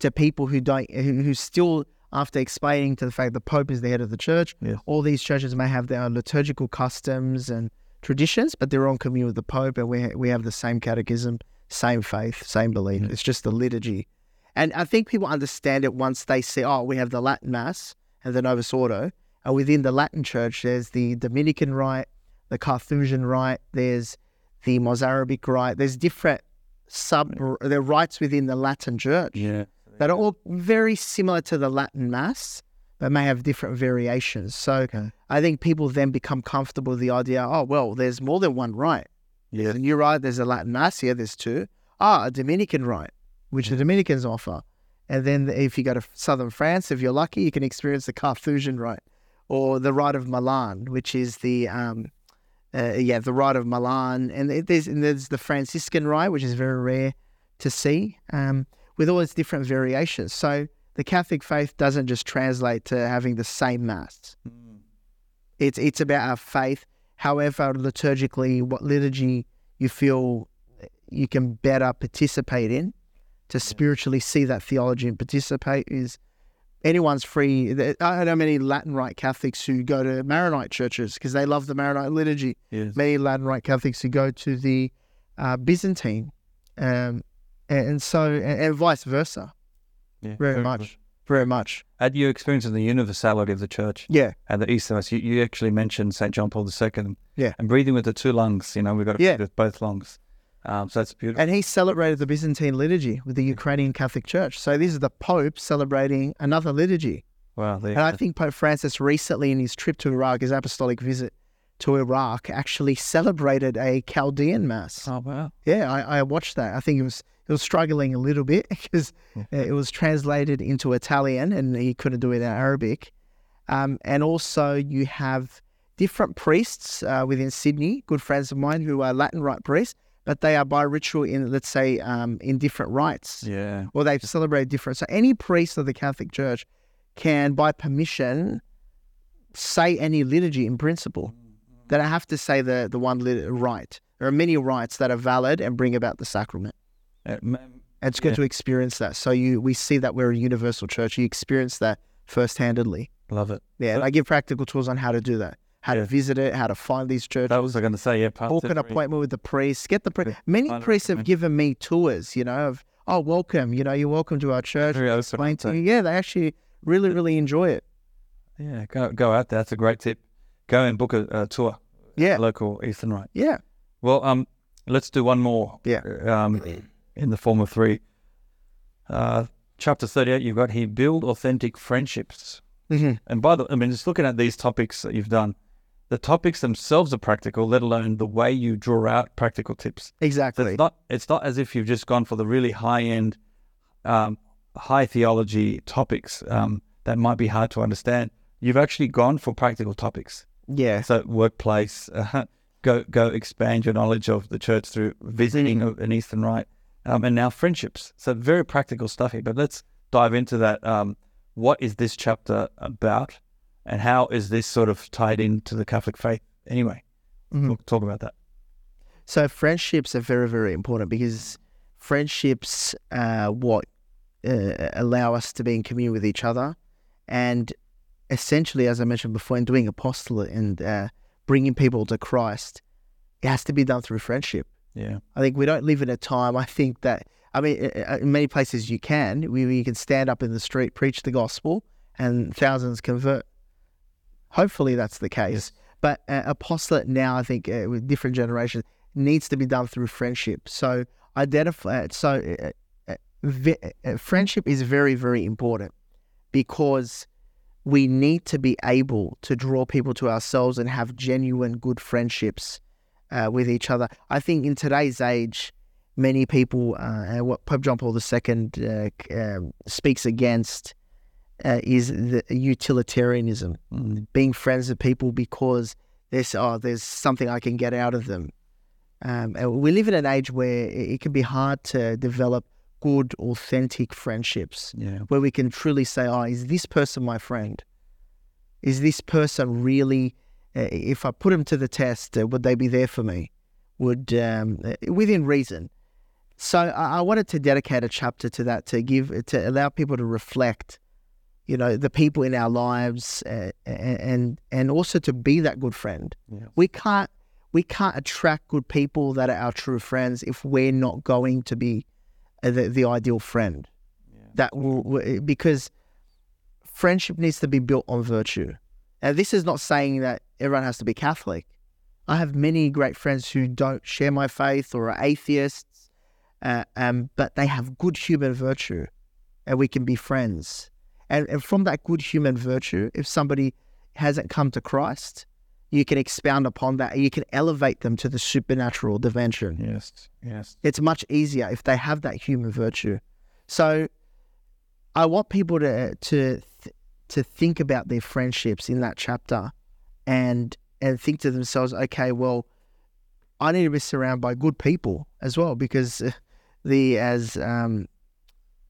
to people who don't, who, who still, after explaining to the fact the Pope is the head of the church, Yeah. all these churches may have their own liturgical customs and traditions, but they're on commune with the Pope, and we we have the same catechism, same faith, same belief. It's just the liturgy, and I think people understand it once they see, oh, we have the Latin Mass and the Novus Ordo, and within the Latin Church, there's the Dominican Rite, the Carthusian Rite, there's the Mozarabic Rite. There's different sub, there are rites within the Latin Church Yeah. that are all very similar to the Latin Mass, but may have different variations. So Okay. I think people then become comfortable with the idea, oh, well, there's more than one rite. Yeah. There's a new rite, there's a Latin Mass here, there's two. Ah, a Dominican rite, which the Dominicans offer. And then if you go to southern France, if you're lucky, you can experience the Carthusian rite or the rite of Milan, which is the, um, uh, yeah, the rite of Milan. And there's, and there's the Franciscan rite, which is very rare to see, um, with all its different variations. So the Catholic faith doesn't just translate to having the same Mass. It's it's about our faith. However, liturgically, what liturgy you feel you can better participate in to spiritually see that theology and participate is anyone's free. I know many Latin Rite Catholics who go to Maronite churches because they love the Maronite liturgy. Yes. Many Latin Rite Catholics who go to the uh, Byzantine, um, and, and so and, and vice versa. Yeah. Very good. much, very much. At your experience of the universality of the church Yeah, and the Eastern Mass, you, you actually mentioned St. John Paul II. Yeah. And breathing with the two lungs, you know, we've got to Yeah. breathe with both lungs. Um, so that's beautiful. and he celebrated the Byzantine liturgy with the Ukrainian Catholic Church. So this is the Pope celebrating another liturgy. wow. And I think Pope Francis recently, in his trip to Iraq, his apostolic visit to Iraq, actually celebrated a Chaldean mass. Oh, wow. Yeah, I, I watched that. I think it was it was struggling a little bit because it was translated into Italian and he couldn't do it in Arabic. Um, and also, you have different priests uh, within Sydney, good friends of mine who are Latin rite priests, but they are by ritual in, let's say, um, in different rites Yeah. or they've celebrated different. So any priest of the Catholic Church can, by permission, say any liturgy in principle. They don't have to say the the one lit- rite. There are many rites that are valid and bring about the sacrament. Uh, it's good Yeah. to experience that. So you we see that we're a universal church. You experience that first-handedly. love it. Yeah, and I give practical tools on how to do that, how to visit it, how to find these churches. That was I going to say. Yeah. Book an appointment with the priest. Get the priest. Many priests have given me tours. You know, of oh, welcome. You know, you're welcome to our church. Very open, Explain to you. Yeah, they actually really, really enjoy it. Yeah. Go go out there. That's a great tip. Go and book a, a tour. Yeah, Local Eastern Rite. yeah, Well, um, let's do one more. Yeah. Um, in the form of three. Uh, chapter thirty-eight. You've got here build authentic friendships. hmm And by the, I mean, just looking at these topics that you've done, the topics themselves are practical, let alone the way you draw out practical tips. So exactly. it's not, it's not as if you've just gone for the really high end, um, high theology topics um, that might be hard to understand. you've actually gone for practical topics. Yeah. So workplace, uh, go go expand your knowledge of the church through visiting Mm-hmm. an Eastern Rite, um, and now friendships. So very practical stuff here. But let's dive into that. Um, what is this chapter about, and how is this sort of tied into the Catholic faith? Anyway, Mhm. talk, talk about that. So friendships are very, very important because friendships are what uh, allow us to be in communion with each other, and essentially, as I mentioned before, in doing apostolate and uh, bringing people to Christ, it has to be done through friendship. Yeah, I think we don't live in a time. I think that I mean, uh, in many places you can. We, we can stand up in the street, preach the gospel, and thousands convert. Hopefully, that's the case. But uh, apostolate now, I think, uh, with different generations, needs to be done through friendship. So identify. So uh, uh, vi- uh, friendship is very, very important because we need to be able to draw people to ourselves and have genuine good friendships uh, with each other. I think in today's age, many people, uh, what Pope John Paul II speaks against uh, is the utilitarianism, Mm. being friends with people because there's oh, there's something I can get out of them. Um, we live in an age where it, it can be hard to develop good, authentic friendships yeah, where we can truly say, "Oh, is this person my friend? Is this person really? Uh, if I put them to the test, uh, would they be there for me? Would um, uh, within reason?" So I, I wanted to dedicate a chapter to that to give to allow people to reflect, you know, the people in our lives, uh, and and also to be that good friend. yeah, We can't we can't attract good people that are our true friends if we're not going to be uh, the, the ideal friend yeah. that will will- because friendship needs to be built on virtue. Now, this is not saying that everyone has to be Catholic. I have many great friends who don't share my faith or are atheists, uh, um, but they have good human virtue, and we can be friends. And, and from that good human virtue, if somebody hasn't come to Christ, you can expound upon that. You can elevate them to the supernatural dimension Yes, yes. it's much easier if they have that human virtue. So I want people to to to think about their friendships in that chapter and and think to themselves, okay, well, I need to be surrounded by good people as well because uh, the as um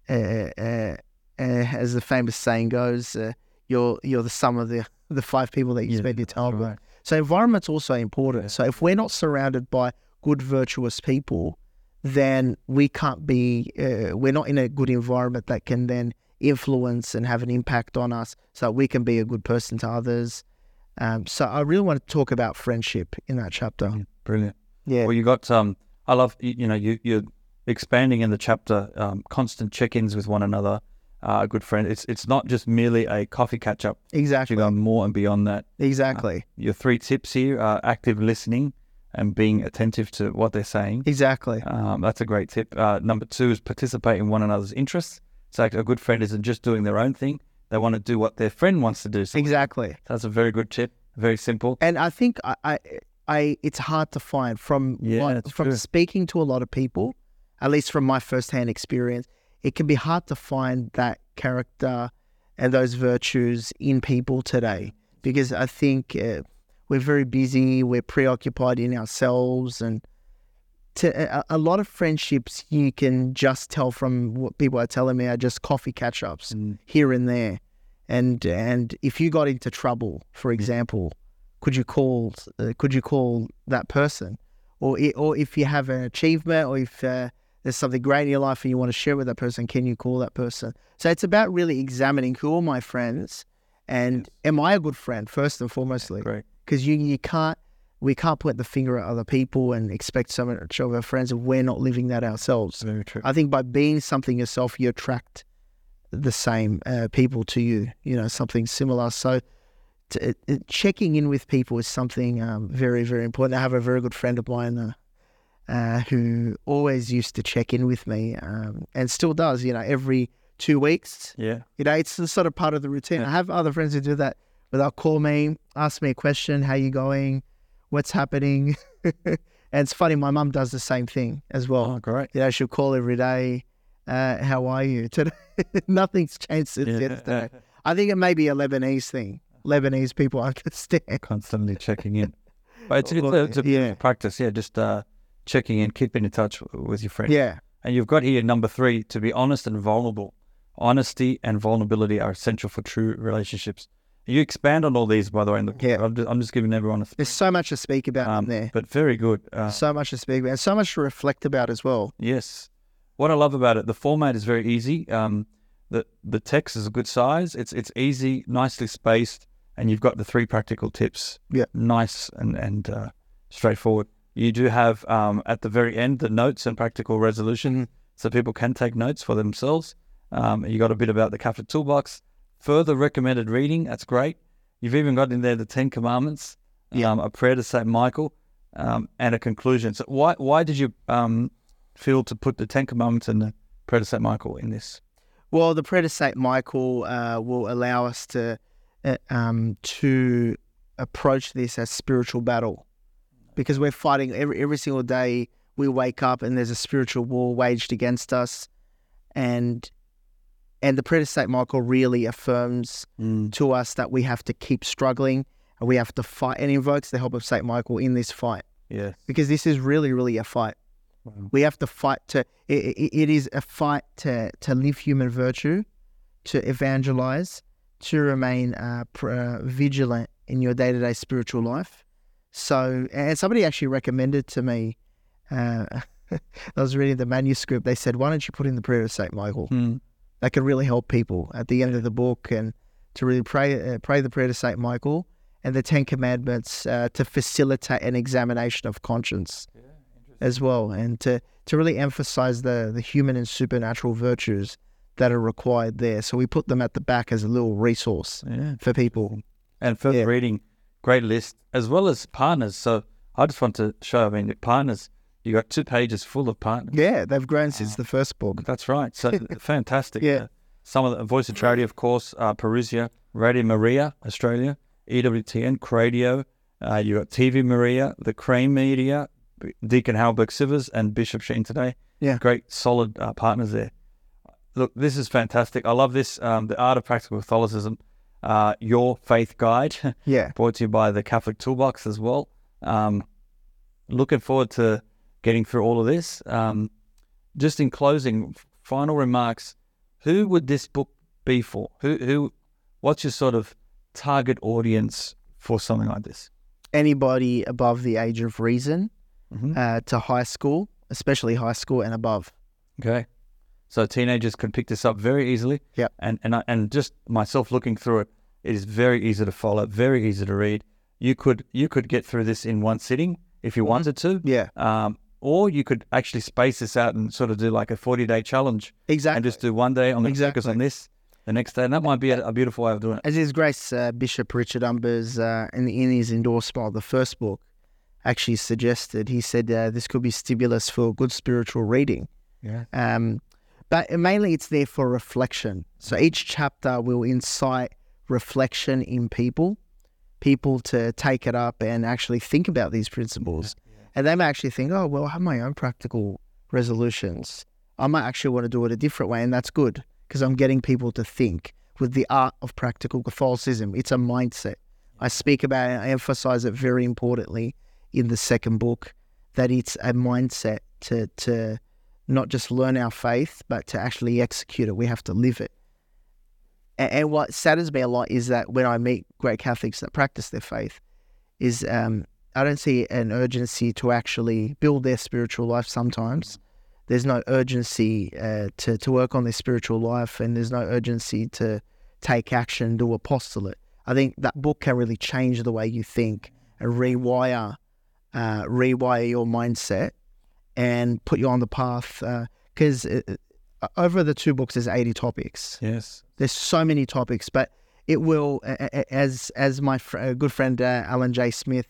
uh, uh, uh, as the famous saying goes, uh, you're you're the sum of the the five people that you Yeah, spend your time with. So environment's also important. So if we're not surrounded by good, virtuous people, then we can't be. Uh, we're not in a good environment that can then influence and have an impact on us, so that we can be a good person to others. Um, so I really want to talk about friendship in that chapter. Brilliant. Yeah, Well, you got um. I love you, you know you you're expanding in the chapter. Um, constant check-ins with one another. Uh, a good friend. It's it's not just merely a coffee catch up. Exactly, go more and beyond that. exactly, Your three tips here are active listening and being attentive to what they're saying. exactly. Um, that's a great tip. Uh, number two is participate in one another's interests. So a good friend isn't just doing their own thing; they want to do what their friend wants to do. So Exactly. that's a very good tip. Very simple. And I think I, I, I it's hard to find from Yeah, what- from true. speaking to a lot of people, at least from my firsthand experience, it can be hard to find that character and those virtues in people today because I think uh, we're very busy, we're preoccupied in ourselves, and to a, a lot of friendships you can just tell from what people are telling me are just coffee catch ups Mm. here and there. And and if you got into trouble, for example, could you call uh, could you call that person, or or if you have an achievement, or if uh, there's something great in your life and you want to share with that person, can you call that person? So it's about really examining who are my friends, and am I a good friend first and foremostly? Because you you can't we can't point the finger at other people and expect so much of our friends if we're not living that ourselves. Very true. I think by being something yourself, you attract the same uh, people to you. You know, something similar. So, t- it, it- checking in with people is something um, very, very important. I have a very good friend of mine uh, uh, who always used to check in with me, um, and still does. You know, every two weeks. Yeah. You know, it's the sort of part of the routine. I have other friends who do that, but they'll call me, ask me a question, how you going, what's happening, and it's funny. My mum does the same thing as well. Oh, great. You know, she'll call every day. Uh, how are you today? Nothing's changed since Yeah. yesterday. I think it may be a Lebanese thing. Lebanese people understand. Constantly checking in. But it's, it's, a, it's a Yeah. practice, yeah, just uh, checking in, keeping in touch with your friends. Yeah, And you've got here number three to be honest and vulnerable. Honesty and vulnerability are essential for true relationships. You expand on all these, by the way. In the, Yeah. I'm, just, I'm just giving everyone a. there's so much to speak about Um, in there. but very good. Uh, So much to speak about, and so much to reflect about as well. yes. What I love about it, the format is very easy. Um, the the text is a good size. It's it's easy, nicely spaced, and you've got the three practical tips. Yeah. Nice and and uh, straightforward. You do have um, at the very end the notes and practical resolution, so people can take notes for themselves. Um, you got a bit about the Catholic toolbox, further recommended reading. That's great. You've even got in there the Ten Commandments, Yeah. um, a prayer to Saint Michael, um, and a conclusion. So why why did you um, feel to put the Ten Commandments and the prayer to Saint Michael in this? Well, the prayer to Saint Michael uh, will allow us to uh, um, to approach this as spiritual battle, because we're fighting every every single day. We wake up and there's a spiritual war waged against us, and and the prayer to Saint Michael really affirms to us that we have to keep struggling and we have to fight, and invokes the help of Saint Michael in this fight Yes. because this is really really a fight. Wow. We have to fight to. It, it, it is a fight to to live human virtue, to evangelize, to remain uh, pr- uh, vigilant in your day to day spiritual life. So, and somebody actually recommended to me. Uh, I was reading the manuscript. They said, "Why don't you put in the prayer of Saint Michael? Hmm. That could really help people at the end of the book, and to really pray uh, pray the prayer to Saint Michael." And the Ten Commandments uh, to facilitate an examination of conscience as well, and to, to really emphasize the, the human and supernatural virtues that are required there. So we put them at the back as a little resource Yeah. for people. And further Yeah. reading, great list, as well as partners. So I just want to show, I mean, the partners, you got two pages full of partners. Yeah, they've grown since the first book. That's right. So fantastic. Yeah. Uh, some of the Voice of Charity, of course, uh, Parousia, Radio Maria, Australia, EWTN, Cradio. Uh, you got TV Maria, the Crane Media, Deacon Harold Burke-Sivers, and Bishop Sheen today. Yeah. Great, solid uh, partners there. Look, this is fantastic. I love this. Um, the Art of Practical Catholicism, uh, Your Faith Guide, Yeah, brought to you by the Catholic Toolbox as well. Um, looking forward to getting through all of this. Um, just in closing, final remarks. Who would this book be for? Who, who, what's your sort of target audience for something like this? anybody above the age of reason Mhm. uh, to high school, especially high school and above. Okay, so teenagers can pick this up very easily. Yep. and and I, and just myself looking through it, it is very easy to follow, very easy to read. You could you could get through this in one sitting if you wanted to. Yeah, Um, or you could actually space this out and sort of do like a 40 day challenge exactly. and just do one day on the focus on this, the next day. And that might be a, a beautiful way of doing it. As His Grace uh, Bishop Richard Umbers, uh, in, in his endorsement of the first book, actually suggested, he said uh, this could be stimulus for good spiritual reading. Yeah. Um, but mainly it's there for reflection. So each chapter will incite reflection in people, people to take it up and actually think about these principles. And they may actually think, oh, well, I have my own practical resolutions. I might actually want to do it a different way. And that's good because I'm getting people to think with the art of practical Catholicism. It's a mindset. I speak about it, I emphasize it very importantly in the second book that it's a mindset to, to not just learn our faith, but to actually execute it. We have to live it. And, and what saddens me a lot is that when I meet great Catholics that practice their faith, is um, I don't see an urgency to actually build their spiritual life sometimes. There's no urgency uh, to, to work on their spiritual life, and there's no urgency to take action, do apostolate. I think that book can really change the way you think and rewire, uh, rewire your mindset and put you on the path. Because uh, uh, over the two books, there's 80 topics. Yes. There's so many topics, but it will, as as my fr- uh, good friend uh, Alan J. Smith,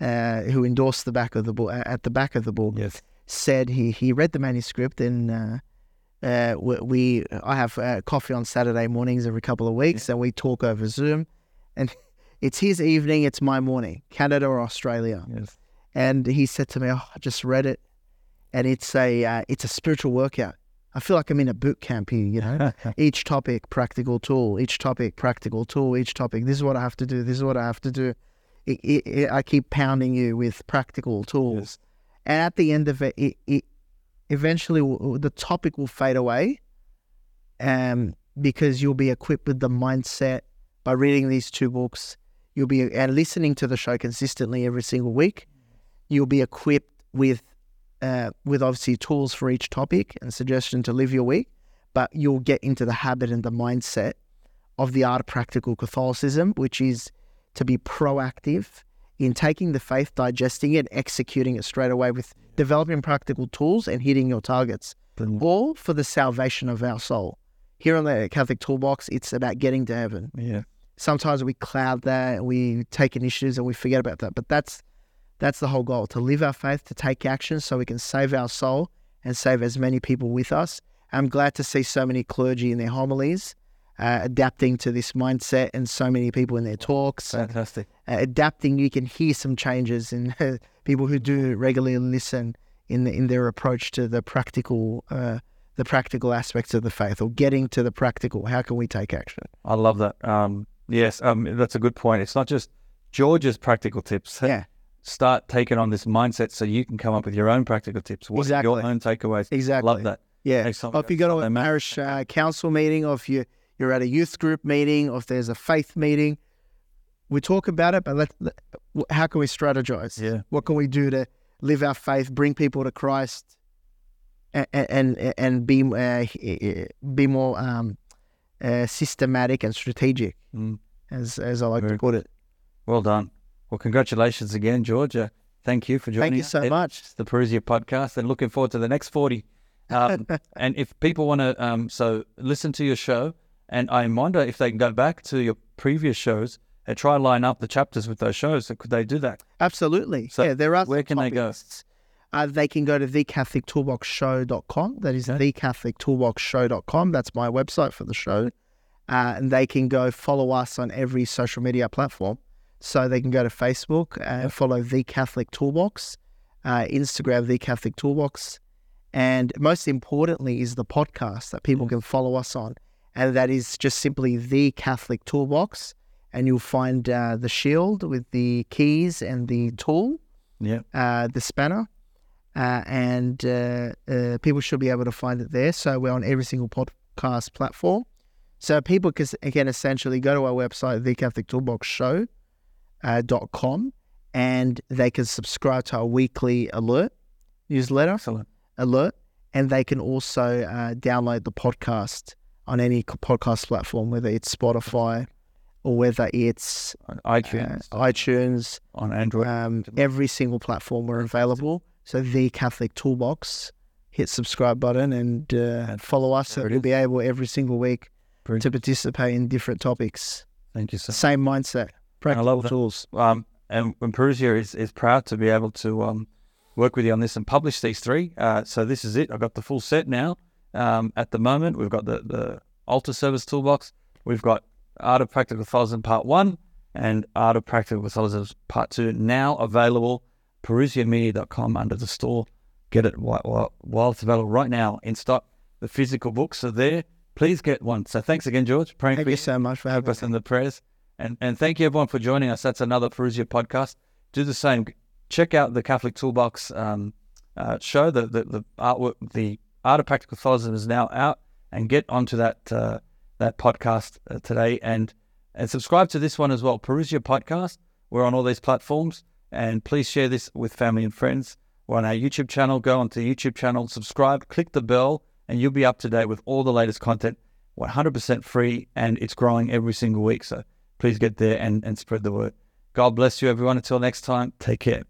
uh, who endorsed the back of the book, at the back of the book, Yes. said he he read the manuscript and uh, uh, we, I have uh, coffee on Saturday mornings every couple of weeks and we talk over Zoom, and it's his evening, it's my morning, Canada or Australia, Yes. and he said to me, oh, "I just read it, and it's a uh, it's a spiritual workout. I feel like I'm in a boot camp here, you know. each topic, practical tool, each topic, practical tool, each topic. This is what I have to do. This is what I have to do. It, it, it, I keep pounding you with practical tools. Yes. And at the end of it, it, it eventually will, the topic will fade away um, because you'll be equipped with the mindset by reading these two books. You'll be and listening to the show consistently every single week. You'll be equipped with uh, with obviously tools for each topic and suggestion to live your week, but you'll get into the habit and the mindset of the art of practical Catholicism, which is to be proactive in taking the faith, digesting it, executing it straight away with developing practical tools and hitting your targets, all for the salvation of our soul. Here on the Catholic Toolbox, it's about getting to heaven. Yeah. Sometimes we cloud that, we take initiatives and we forget about that, but that's that's the whole goal: to live our faith, to take action, so we can save our soul and save as many people with us. I'm glad to see so many clergy in their homilies uh, adapting to this mindset, and so many people in their talks Fantastic. uh, adapting. You can hear some changes in people who do regularly listen in the, in their approach to the practical uh, the practical aspects of the faith, or getting to the practical. How can we take action? I love that. Um, yes, um, that's a good point. It's not just George's practical tips. Yeah, Start taking on this mindset so you can come up with your own practical tips. What Exactly. your own takeaways? exactly. Love that. Yeah. Or if you go to a parish uh, council meeting, or if you you're at a youth group meeting, or if there's a faith meeting, we talk about it. But let, let how can we strategize? Yeah. What can we do to live our faith, bring people to Christ, and and and be uh, be more um, uh, systematic and strategic, Mm. as as I like Very to put it. Well done. Well, congratulations again, George. Uh, thank you for joining Thank you us. so It's much. The Parousia podcast and looking forward to the next 40. Um, and if people want to, um, so listen to your show, and I wonder if they can go back to your previous shows and try and line up the chapters with those shows. So could they do that? Absolutely. So yeah, there are. where some can they go? topics. Uh, they can go to thecatholictoolboxshow.com. That is Okay. thecatholictoolboxshow.com. That's my website for the show. Uh, and they can go follow us on every social media platform. So they can go to Facebook and follow The Catholic Toolbox, uh, Instagram, The Catholic Toolbox. And most importantly is the podcast that people can follow us on. And that is just simply The Catholic Toolbox. And you'll find uh, the shield with the keys and the tool Yeah. uh, the spanner, uh, and uh, uh, people should be able to find it there. So we're on every single podcast platform. So people can, again, essentially go to our website, thecatholictoolboxshow.com, uh, dot com, and they can subscribe to our weekly alert newsletter Excellent. alert, and they can also uh, download the podcast on any podcast platform, whether it's Spotify or whether it's On uh, iTunes, iTunes, on Android. um, every single platform we're available. So the Catholic Toolbox, hit subscribe button and uh, follow us. So you'll be able every single week Brilliant. to participate in different topics. Thank you so Same mindset, practical tools. um, and, and Parousia is, is proud to be able to um, work with you on this and publish these three. Uh, so this is it. I've got the full set now. Um, at the moment, we've got the, the altar service toolbox. We've got Art of Practical Catholicism Part 1 and Art of Practical Catholicism Part 2 now available. ParousiaMedia.com under the store. Get it while, while, while it's available right now in stock. The physical books are there. Please get one. So thanks again, George. Praying Thank you so much for keep having us in the prayers. And and thank you everyone for joining us. That's another Parousia podcast. Do the same. Check out the Catholic Toolbox um, uh, show. The, the the artwork, the Art of Practical Catholicism is now out, and get onto that uh, that podcast uh, today and and subscribe to this one as well. Parousia podcast. We're on all these platforms, and please share this with family and friends. We're on our YouTube channel. Go onto the YouTube channel, subscribe, click the bell, and you'll be up to date with all the latest content. 100% free, and it's growing every single week. So please get there and, and spread the word. God bless you, everyone. Until next time, take care.